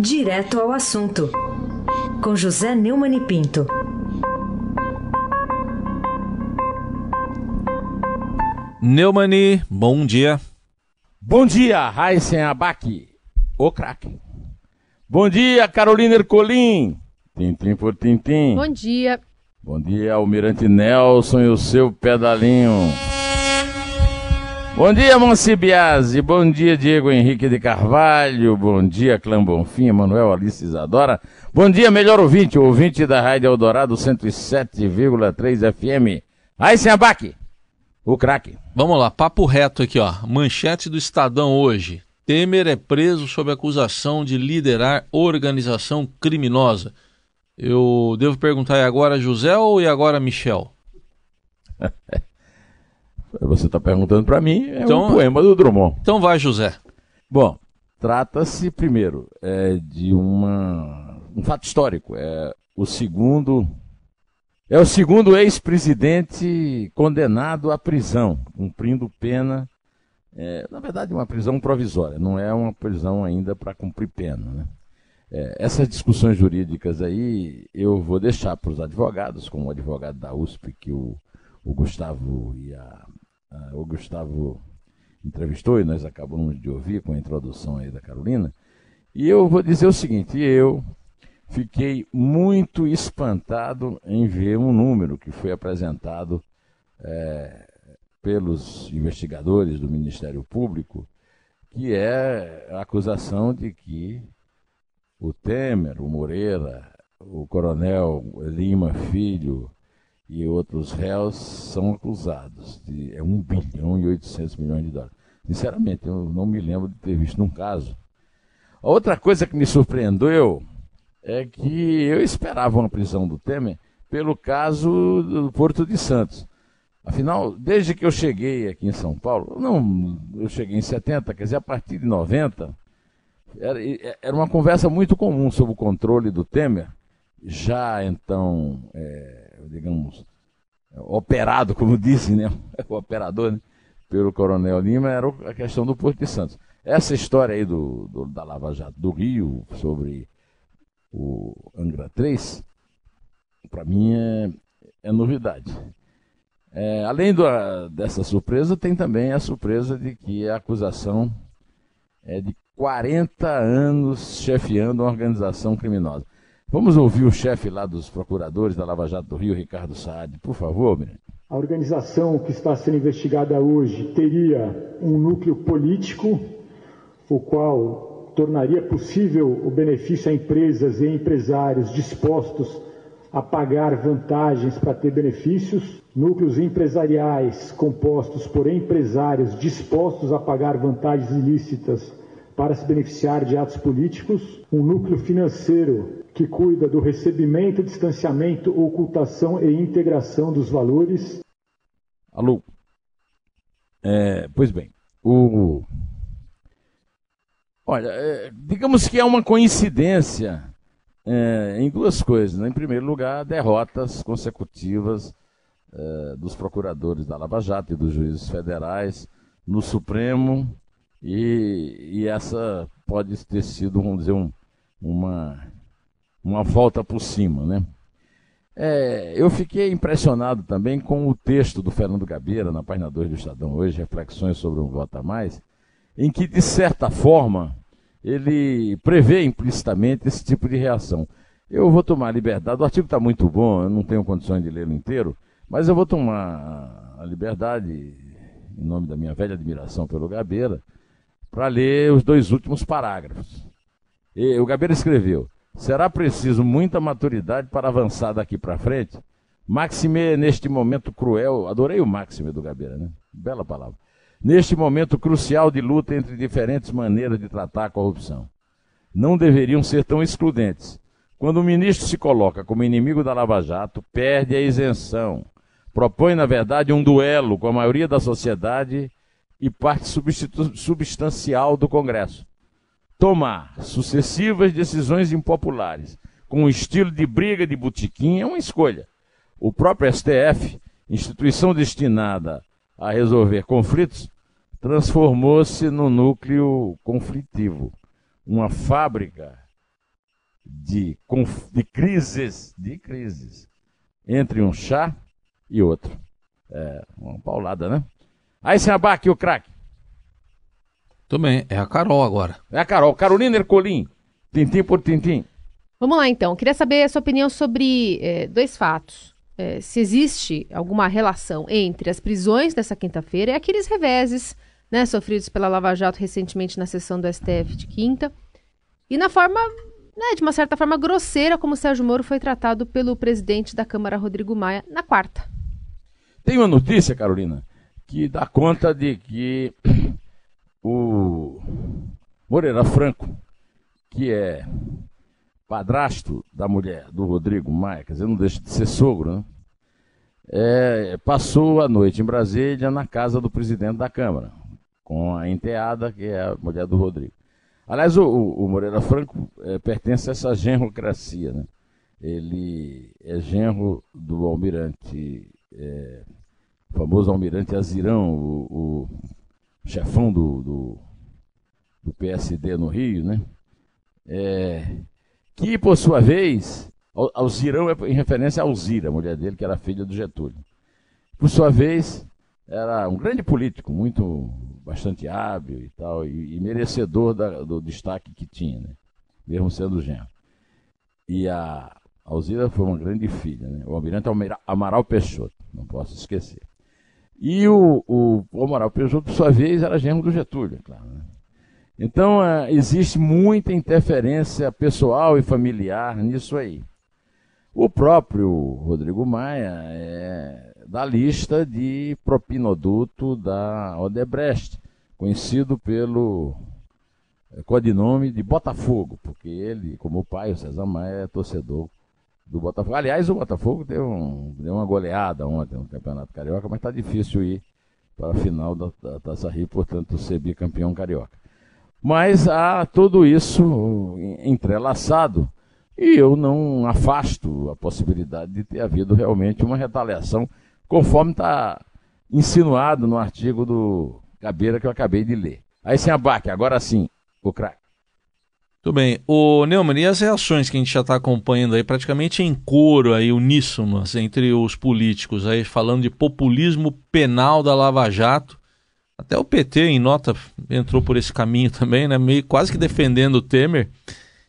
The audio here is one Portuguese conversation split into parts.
Direto ao assunto, com José Neumann e Pinto. Neumani, bom dia. Bom dia, Raíssen Abac, o craque. Bom dia, Carolina Ercolim. Tintim por tintim. Bom dia. Bom dia, Almirante Nelson e o seu pedalinho. Bom dia, Monsibiase. Bom dia, Diego Henrique de Carvalho. Bom dia, Clã Bonfim, Manuel Alice Isadora. Bom dia, melhor ouvinte, ouvinte da Rádio Eldorado 107,3 FM. Raíssen Abac, o craque. Vamos lá, papo reto aqui, ó. Manchete do Estadão hoje. Temer é preso sob acusação de liderar organização criminosa. Eu devo perguntar e agora José ou e agora Michel? Você está perguntando para mim, é então, um poema do Drummond. Então vai, José. Bom, trata-se primeiro é, de uma, um fato histórico. É o segundo é o segundo ex-presidente condenado à prisão, cumprindo pena. É, na verdade, uma prisão provisória, não é uma prisão ainda para cumprir pena. Né? É, essas discussões jurídicas aí eu vou deixar para os advogados, como o advogado da USP que o, o Gustavo e a, a, o Gustavo entrevistou e nós acabamos de ouvir com a introdução aí da Carolina. E eu vou dizer o seguinte: eu fiquei muito espantado em ver um número que foi apresentado é, pelos investigadores do Ministério Público, que é a acusação de que o Temer, o Moreira, o Coronel Lima Filho e outros réus são acusados de é 1 bilhão e 800 milhões de dólares. Sinceramente, eu não me lembro de ter visto num caso. A outra coisa que me surpreendeu é que eu esperava uma prisão do Temer pelo caso do Porto de Santos. Afinal, desde que eu cheguei aqui em São Paulo, não, eu cheguei em 70, quer dizer, a partir de 90, era, era uma conversa muito comum sobre o controle do Temer, já então, é, digamos, operado, como dizem, né? o operador, né? pelo Coronel Lima, era a questão do Porto de Santos. Essa história aí do, do, da Lava Jato do Rio, sobre o Angra 3, para mim é, é novidade. É, além do, dessa surpresa, tem também a surpresa de que a acusação é de 40 anos chefiando uma organização criminosa. Vamos ouvir o chefe lá dos procuradores da Lava Jato do Rio, Ricardo Saad, por favor, Miranda. A organização que está sendo investigada hoje teria um núcleo político, o qual tornaria possível o benefício a empresas e empresários dispostos a pagar vantagens para ter benefícios, núcleos empresariais compostos por empresários dispostos a pagar vantagens ilícitas para se beneficiar de atos políticos, um núcleo financeiro que cuida do recebimento, distanciamento, ocultação e integração dos valores. Alô. É, pois bem, o Olha, é, digamos que é uma coincidência é, em duas coisas. Né? Em primeiro lugar, derrotas consecutivas é, dos procuradores da Lava Jato e dos juízes federais no Supremo, e, e essa pode ter sido, vamos dizer, um, uma, uma volta por cima. Né? É, eu fiquei impressionado também com o texto do Fernando Gabeira, na página 2 do Estadão hoje, Reflexões sobre um Voto a Mais, em que, de certa forma, ele prevê implicitamente esse tipo de reação. Eu vou tomar a liberdade, o artigo está muito bom, eu não tenho condições de lê-lo inteiro, mas eu vou tomar a liberdade, em nome da minha velha admiração pelo Gabeira, para ler os dois últimos parágrafos. E, o Gabeira escreveu: será preciso muita maturidade para avançar daqui para frente? Maxime, neste momento cruel, adorei o Maxime do Gabeira, né? Bela palavra neste momento crucial de luta entre diferentes maneiras de tratar a corrupção. Não deveriam ser tão excludentes. Quando o ministro se coloca como inimigo da Lava Jato, perde a isenção. Propõe, na verdade, um duelo com a maioria da sociedade e parte substancial do Congresso. Tomar sucessivas decisões impopulares com um estilo de briga de botequim é uma escolha. O próprio STF, instituição destinada a resolver conflitos, transformou-se no núcleo conflitivo, uma fábrica de, de crises, de crises, entre um chá e outro. É, uma paulada, né? Aí se abaque o craque. Tudo bem, é a Carol agora. É a Carol, Carolina Ercolim, tintim por tintim. Vamos lá então, queria saber a sua opinião sobre é, dois fatos. É, se existe alguma relação entre as prisões dessa quinta-feira e aqueles reveses né, sofridos pela Lava Jato recentemente na sessão do STF de quinta, e na forma né, de uma certa forma grosseira como Sérgio Moro foi tratado pelo presidente da Câmara, Rodrigo Maia, na quarta. Tem uma notícia, Carolina, que dá conta de que o Moreira Franco, que é padrasto da mulher do Rodrigo Maia, quer dizer, não deixa de ser sogro, né? É, passou a noite em Brasília na casa do presidente da Câmara, com a enteada, que é a mulher do Rodrigo. Aliás, o, o Moreira Franco é, pertence a essa genrocracia, né? Ele é genro do almirante, é, famoso almirante Azirão, o, o chefão do, do, do, PSD no Rio, né? É, que, por sua vez, Alzirão é em referência a Alzira, a mulher dele, que era filha do Getúlio. Por sua vez, era um grande político, muito bastante hábil e tal, e, e merecedor da, do destaque que tinha, né? mesmo sendo genro. E a Alzira foi uma grande filha, né? o almirante Amaral Peixoto, não posso esquecer. E o, o, o Amaral Peixoto, por sua vez, era genro do Getúlio, é claro. Né? Então, é, existe muita interferência pessoal e familiar nisso aí. O próprio Rodrigo Maia é da lista de propinoduto da Odebrecht, conhecido pelo eh, codinome de Botafogo, porque ele, como o pai, o César Maia, é torcedor do Botafogo. Aliás, o Botafogo deu, um, deu uma goleada ontem no Campeonato Carioca, mas está difícil ir para a final da, da Taça Rio, portanto, ser bicampeão carioca. Mas há tudo isso entrelaçado e eu não afasto a possibilidade de ter havido realmente uma retaliação conforme está insinuado no artigo do Gabeira que eu acabei de ler. Aí sem abaque, agora sim, o craque. Tudo bem. O Neumann, e as reações que a gente já está acompanhando aí, praticamente em coro aí, uníssonas entre os políticos aí, falando de populismo penal da Lava Jato. Até o PT, em nota, entrou por esse caminho também, né? Meio quase que defendendo o Temer.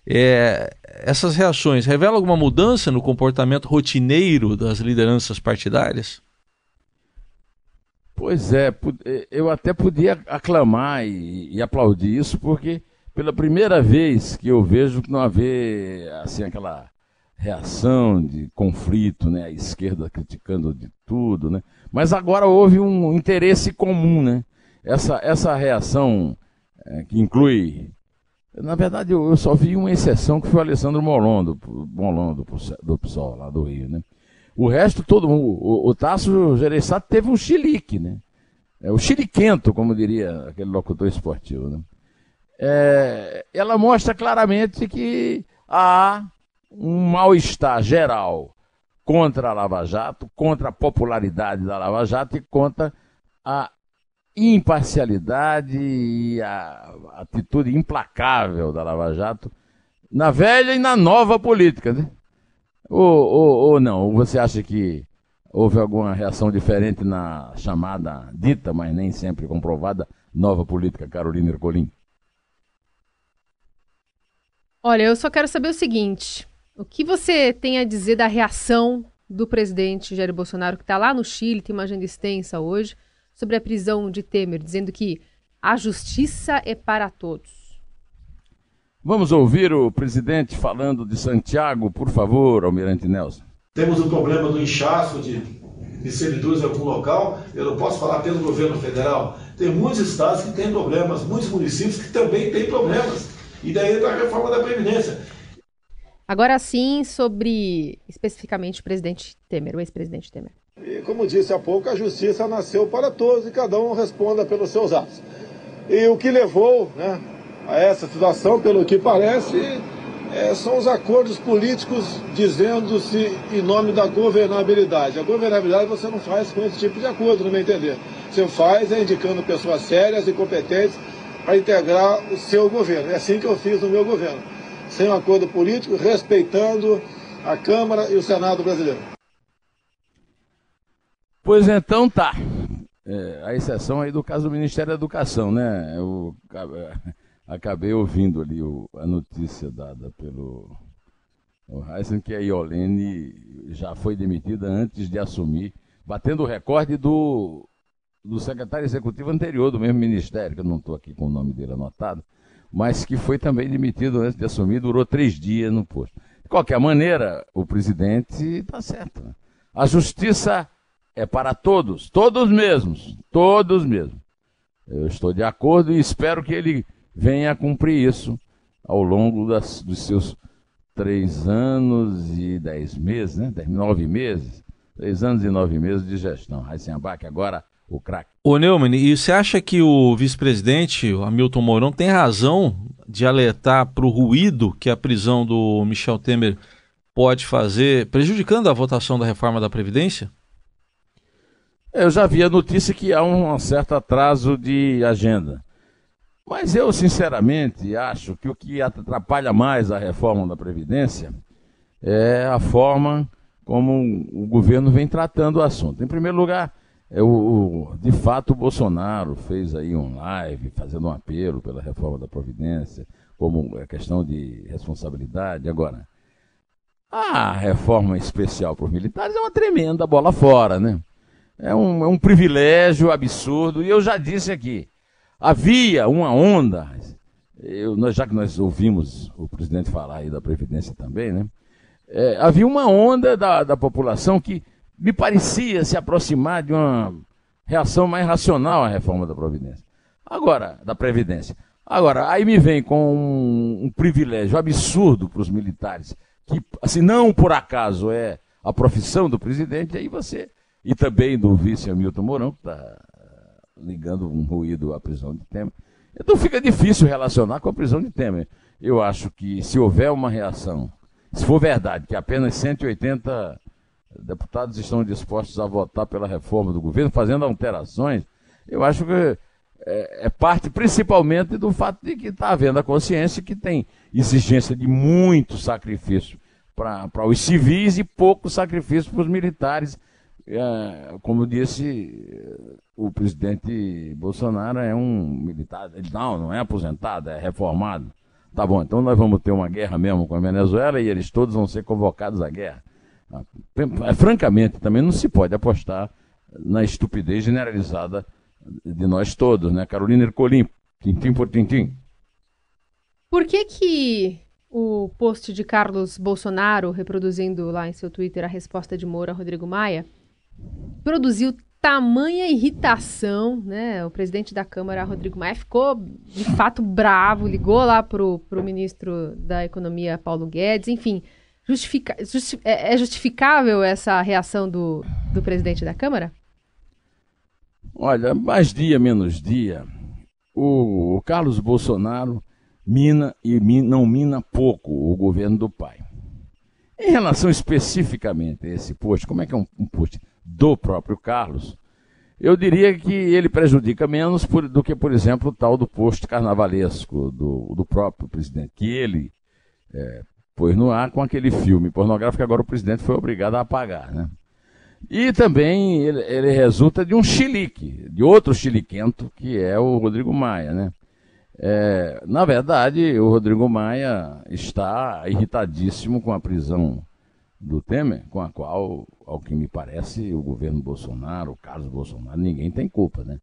É, essas reações revelam alguma mudança no comportamento rotineiro das lideranças partidárias? Pois é, é, eu até podia aclamar e, e, aplaudir isso, porque pela primeira vez que eu vejo que não haver assim aquela reação de conflito, né, a esquerda criticando de tudo, né? Mas agora houve um interesse comum, né? Essa essa reação é, que inclui na verdade, eu, só vi uma exceção que foi o Alessandro Molon, do, Molon do, do PSOL, lá do Rio, né? O resto, todo mundo. O, o Tasso teve um chilique, né? É, o chiliquento, como diria aquele locutor esportivo, né? É, ela mostra claramente que há um mal-estar geral contra a Lava Jato, contra a popularidade da Lava Jato e contra a imparcialidade e a atitude implacável da Lava Jato na velha e na nova política, né? Ou, ou, ou não? Você acha que houve alguma reação diferente na chamada, dita, mas nem sempre comprovada, nova política Carolina Ercolim? Olha, eu só quero saber o seguinte: o que você tem a dizer da reação do presidente Jair Bolsonaro, que está lá no Chile, tem uma agenda extensa hoje, sobre a prisão de Temer, dizendo que a justiça é para todos? Vamos ouvir o presidente falando de Santiago, por favor, Almirante Nelson. Temos o problema do inchaço de, de servidores em algum local. Eu não posso falar pelo governo federal. Tem muitos estados que têm problemas, muitos municípios que também têm problemas. E daí está a reforma da Previdência. Agora sim, sobre especificamente o presidente Temer, o ex-presidente Temer. E como disse há pouco, a justiça nasceu para todos e cada um responda pelos seus atos. E o que levou né, a essa situação, pelo que parece, é, são os acordos políticos dizendo-se em nome da governabilidade. A governabilidade você não faz com esse tipo de acordo, no meu entender. Você faz é indicando pessoas sérias e competentes para integrar o seu governo. É assim que eu fiz no meu governo. sem um acordo político, respeitando a Câmara e o Senado brasileiro. Pois então tá. É, a exceção aí do caso do Ministério da Educação, né? Eu acabei ouvindo ali o, a notícia dada pelo o Heisen que a Iolene já foi demitida antes de assumir, batendo o recorde do, do secretário executivo anterior do mesmo ministério, que eu não estou aqui com o nome dele anotado, mas que foi também demitido antes de assumir, durou três dias no posto. De qualquer maneira, o presidente está certo. Né? A justiça é para todos, todos mesmos, todos mesmos. Eu estou de acordo e espero que ele venha a cumprir isso ao longo das, dos seus três anos e dez meses, né? Nove meses. Três anos e nove meses de gestão. Heisenbach agora o craque. Ô Neumann, e você acha que o vice-presidente, Hamilton Mourão, tem razão de alertar para o ruído que a prisão do Michel Temer pode fazer, prejudicando a votação da reforma da Previdência? Eu já vi a notícia que há um certo atraso de agenda. Mas eu, sinceramente, acho que o que atrapalha mais a reforma da Previdência é a forma como o governo vem tratando o assunto. Em primeiro lugar, é de fato, o Bolsonaro fez aí um live fazendo um apelo pela reforma da Previdência, como a questão de responsabilidade. Agora, a reforma especial para os militares é uma tremenda bola fora, né? É um, é um privilégio absurdo. E eu já disse aqui, havia uma onda, eu, nós, já que nós ouvimos o presidente falar aí da Previdência também, né? É, havia uma onda da, da população que me parecia se aproximar de uma reação mais racional à reforma da Providência. Agora, da Previdência. Agora, aí me vem com um, um privilégio absurdo para os militares, que, assim, não por acaso é a profissão do presidente, aí você, e também do vice Hamilton Mourão, que está ligando um ruído à prisão de Temer. Então fica difícil relacionar com a prisão de Temer. Eu acho que se houver uma reação, se for verdade que apenas 180 deputados estão dispostos a votar pela reforma do governo, fazendo alterações, eu acho que é, é parte principalmente do fato de que está havendo a consciência que tem exigência de muito sacrifício para os civis e pouco sacrifício para os militares. É, como disse o presidente Bolsonaro, é um militar. Não, não é aposentado, é reformado. Tá bom, então nós vamos ter uma guerra mesmo com a Venezuela e eles todos vão ser convocados à guerra. É, francamente, também não se pode apostar na estupidez generalizada de nós todos, né? Carolina Ercolim, tintim por tintim. Por que que o post de Carlos Bolsonaro, reproduzindo lá em seu Twitter a resposta de Moura Rodrigo Maia, produziu tamanha irritação, né? O presidente da Câmara, Rodrigo Maia, ficou de fato bravo, ligou lá pro, pro ministro da Economia, Paulo Guedes, enfim Justifica, justi é, é justificável essa reação do, do presidente da Câmara? Olha, mais dia menos dia, o, o Carlos Bolsonaro mina e min, não mina pouco o governo do pai. Em relação especificamente a esse post, como é que é um, um post do próprio Carlos, eu diria que ele prejudica menos por, do que, por exemplo, o tal do post carnavalesco do, do próprio presidente, que ele é, pôs no ar com aquele filme pornográfico que agora o presidente foi obrigado a apagar, né? E também ele, ele resulta de um chilique, de outro chiliquento, que é o Rodrigo Maia, né? É, na verdade, o Rodrigo Maia está irritadíssimo com a prisão do Temer, com a qual, ao que me parece, o governo Bolsonaro, o Carlos Bolsonaro, ninguém tem culpa, né?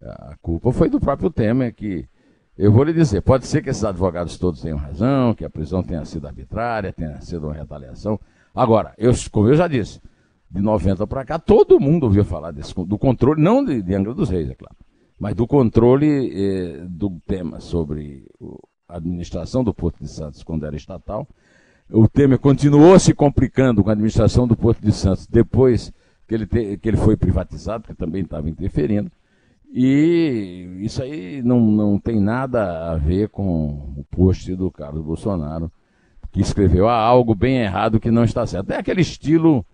A culpa foi do próprio Temer, que eu vou lhe dizer, pode ser que esses advogados todos tenham razão, que a prisão tenha sido arbitrária, tenha sido uma retaliação. Agora, eu, como eu já disse, de 90 para cá, todo mundo ouviu falar desse, do controle, não de, de Angra dos Reis, é claro, mas do controle eh, do tema sobre a administração do Porto de Santos quando era estatal. O Temer continuou se complicando com a administração do Porto de Santos depois que ele, te, que ele foi privatizado, que também estava interferindo. E isso aí não, não tem nada a ver com o post do Carlos Bolsonaro, que escreveu ah, algo bem errado que não está certo. É aquele estilo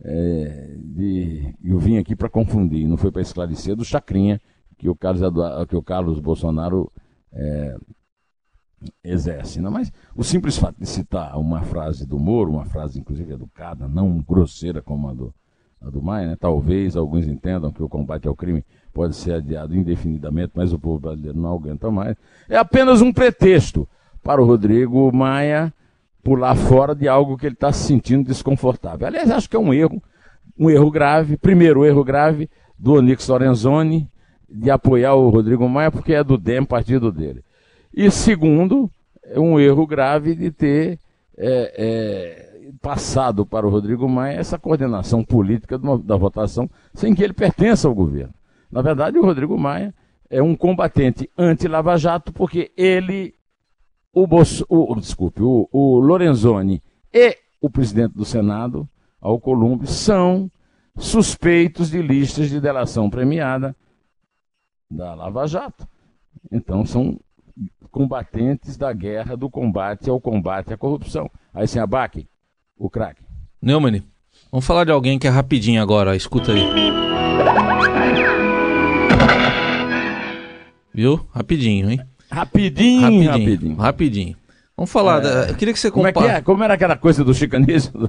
é, de. Eu vim aqui para confundir, não foi para esclarecer, do Chacrinha, que o Carlos, que o Carlos Bolsonaro é, exerce. Não? Mas o simples fato de citar uma frase do Moro, uma frase inclusive educada, não grosseira como a do, a do Maia, né? talvez alguns entendam que o combate ao crime pode ser adiado indefinidamente, mas o povo brasileiro não aguenta mais. É apenas um pretexto para o Rodrigo Maia pular fora de algo que ele está se sentindo desconfortável. Aliás, acho que é um erro, um erro grave. Primeiro, o erro grave do Onix Lorenzoni de apoiar o Rodrigo Maia porque é do DEM, partido dele. E segundo, é um erro grave de ter é, é, passado para o Rodrigo Maia essa coordenação política da votação sem que ele pertença ao governo. Na verdade, o Rodrigo Maia é um combatente anti-Lava Jato porque ele, o, Bolso, o desculpe, o, o Lorenzoni e o presidente do Senado, Alcolumbre, são suspeitos de listas de delação premiada da Lava Jato. Então são combatentes da guerra do combate ao combate à corrupção. Aí sem abaque, o craque. Neumann, vamos falar de alguém que é rapidinho agora, escuta aí. Viu? Rapidinho, hein? Rapidinho, rapidinho. Rapidinho. rapidinho. Vamos falar. É... Da... Eu queria que você compare... Como, é que é? Como era aquela coisa do chicanismo?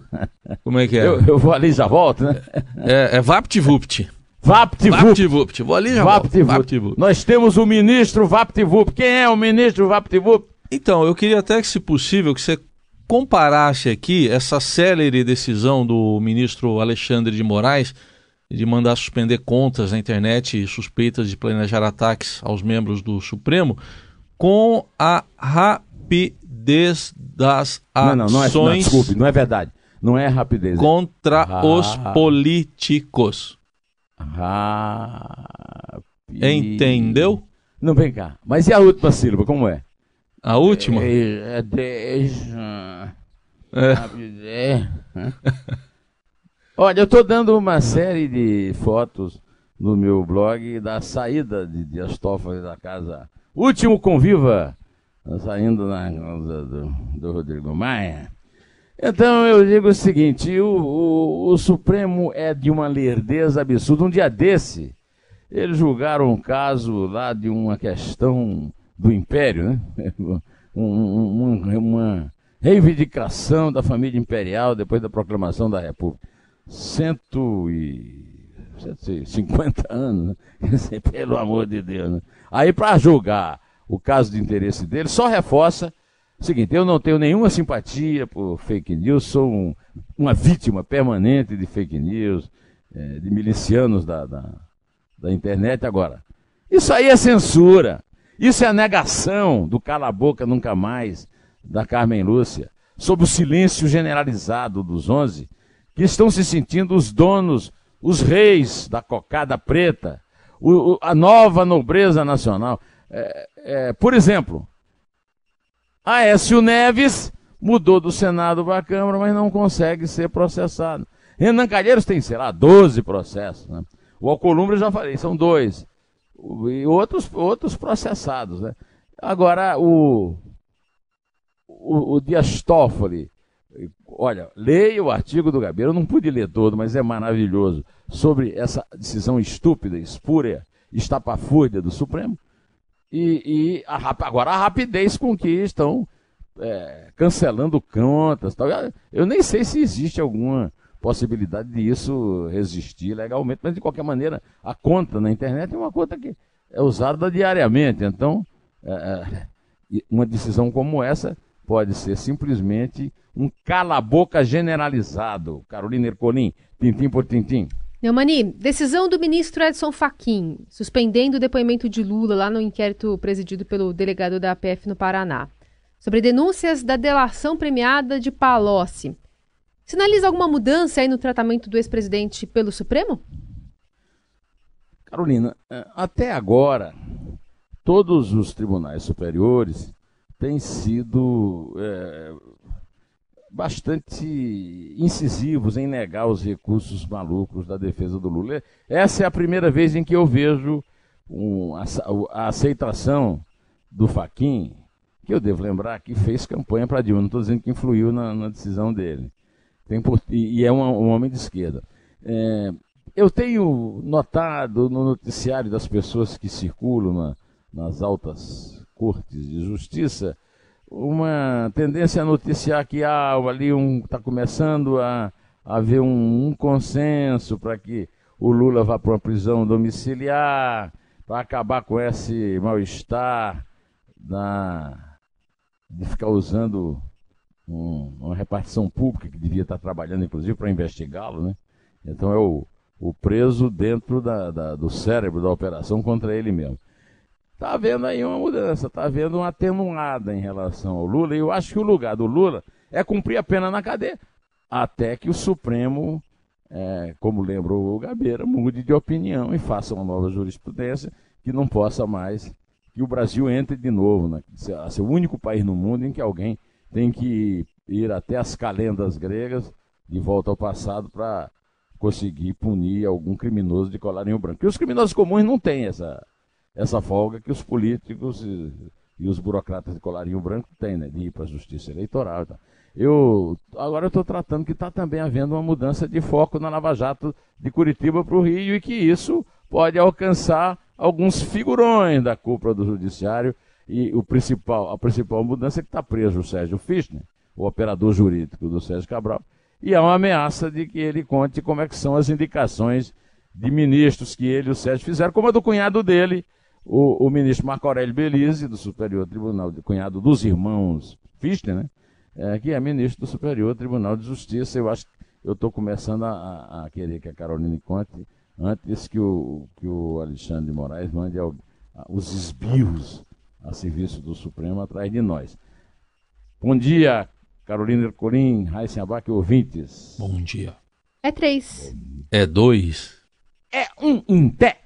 Como é que é? Eu, eu vou ali e já volto, né? É, é VaptVupt. VaptVupt. Vou ali já VaptVupt. Nós temos o ministro VaptVupt. Quem é o ministro VaptVupt? Então, eu queria até que, se possível, que você comparasse aqui essa célere decisão do ministro Alexandre de Moraes de mandar suspender contas na internet suspeitas de planejar ataques aos membros do Supremo com a rapidez das ações. Não, não, não é, não, desculpe, não é verdade. Não é rapidez. É contra os políticos. Rapidez. Entendeu? Não, vem cá. Mas e a última sílaba, como é? A última? É, é, é. Rapidez. Olha, eu estou dando uma série de fotos no meu blog da saída de Dias Toffoli da casa. Último conviva, saindo na casa do, do Rodrigo Maia. Então eu digo o seguinte: o, o, o, Supremo é de uma lerdeza absurda. Um dia desse, eles julgaram um caso lá de uma questão do Império, né? um, uma, uma reivindicação da família imperial depois da proclamação da República cento e, 150 anos, né? pelo amor de Deus. Né? Aí, para julgar o caso de interesse dele, só reforça o seguinte: eu não tenho nenhuma simpatia por fake news, sou um, uma vítima permanente de fake news, é, de milicianos da, da, da internet. Agora, isso aí é censura. Isso é a negação do cala-boca nunca mais da Carmen Lúcia, sob o silêncio generalizado dos onze que estão se sentindo os donos, os reis da cocada preta, o, o, a nova nobreza nacional. É, é, por exemplo, Aécio Neves mudou do Senado para a Câmara, mas não consegue ser processado. Renan Calheiros tem, sei lá, 12 processos. Né? O Alcolumbre, eu já falei, são dois. E outros, outros processados. Né? Agora, o, o, o Dias Toffoli Olha, leia o artigo do Gabeira, eu não pude ler todo, mas é maravilhoso, sobre essa decisão estúpida, espúria, estapafúrdia do Supremo. E, e a, agora a rapidez com que estão é, cancelando contas. Tal. Eu nem sei se existe alguma possibilidade disso resistir legalmente, mas de qualquer maneira, a conta na internet é uma conta que é usada diariamente. Então, é, é uma decisão como essa pode ser simplesmente um cala-boca generalizado. Carolina Ercolim, tintim por tintim. Neumani, decisão do ministro Edson Fachin, suspendendo o depoimento de Lula lá no inquérito presidido pelo delegado da APF no Paraná, sobre denúncias da delação premiada de Palocci. Sinaliza alguma mudança aí no tratamento do ex-presidente pelo Supremo? Carolina, é, até agora, todos os tribunais superiores têm sido é, bastante incisivos em negar os recursos malucos da defesa do Lula. Essa é a primeira vez em que eu vejo um, a, a, aceitação do Faquin, que eu devo lembrar que fez campanha para Dilma, não estou dizendo que influiu na, na decisão dele. Por, e, é um, um, homem de esquerda. É, eu tenho notado no noticiário das pessoas que circulam na, nas altas cortes de justiça uma tendência a noticiar que há ali um está começando a, a haver um, um consenso para que o Lula vá para uma prisão domiciliar, para acabar com esse mal-estar de ficar usando um, uma repartição pública que devia estar trabalhando, inclusive, para investigá-lo, né? Então é o, o preso dentro da, da, do cérebro da operação contra ele mesmo. Está havendo aí uma mudança, está havendo uma atenuada em relação ao Lula, e eu acho que o lugar do Lula é cumprir a pena na cadeia, até que o Supremo, é, como lembrou o Gabeira, mude de opinião e faça uma nova jurisprudência que não possa mais que o Brasil entre de novo, né? a ser o único país no mundo em que alguém tem que ir até as calendas gregas, de volta ao passado, para conseguir punir algum criminoso de colarinho branco. E os criminosos comuns não têm essa, essa folga que os políticos e, e os burocratas de colarinho branco têm, né, de ir para a justiça eleitoral. Eu agora estou tratando que está também havendo uma mudança de foco na Lava Jato de Curitiba para o Rio e que isso pode alcançar alguns figurões da cúpula do judiciário e o principal, a principal mudança é que está preso o Sérgio Fischner, o operador jurídico do Sérgio Cabral, e há uma ameaça de que ele conte como é que são as indicações de ministros que ele e o Sérgio fizeram, como a do cunhado dele, o, o ministro Marco Aurélio Belize, do Superior Tribunal, de, cunhado dos irmãos Fichte, né? É, que é ministro do Superior Tribunal de Justiça. Eu acho que eu estou começando a, a, querer que a Carolina conte antes que o, que o Alexandre de Moraes mande os esbirros a serviço do Supremo atrás de nós. Bom dia, Carolina Ercolim, Raíssa Abac ouvintes. Bom dia. É três. É dois. É um em pé.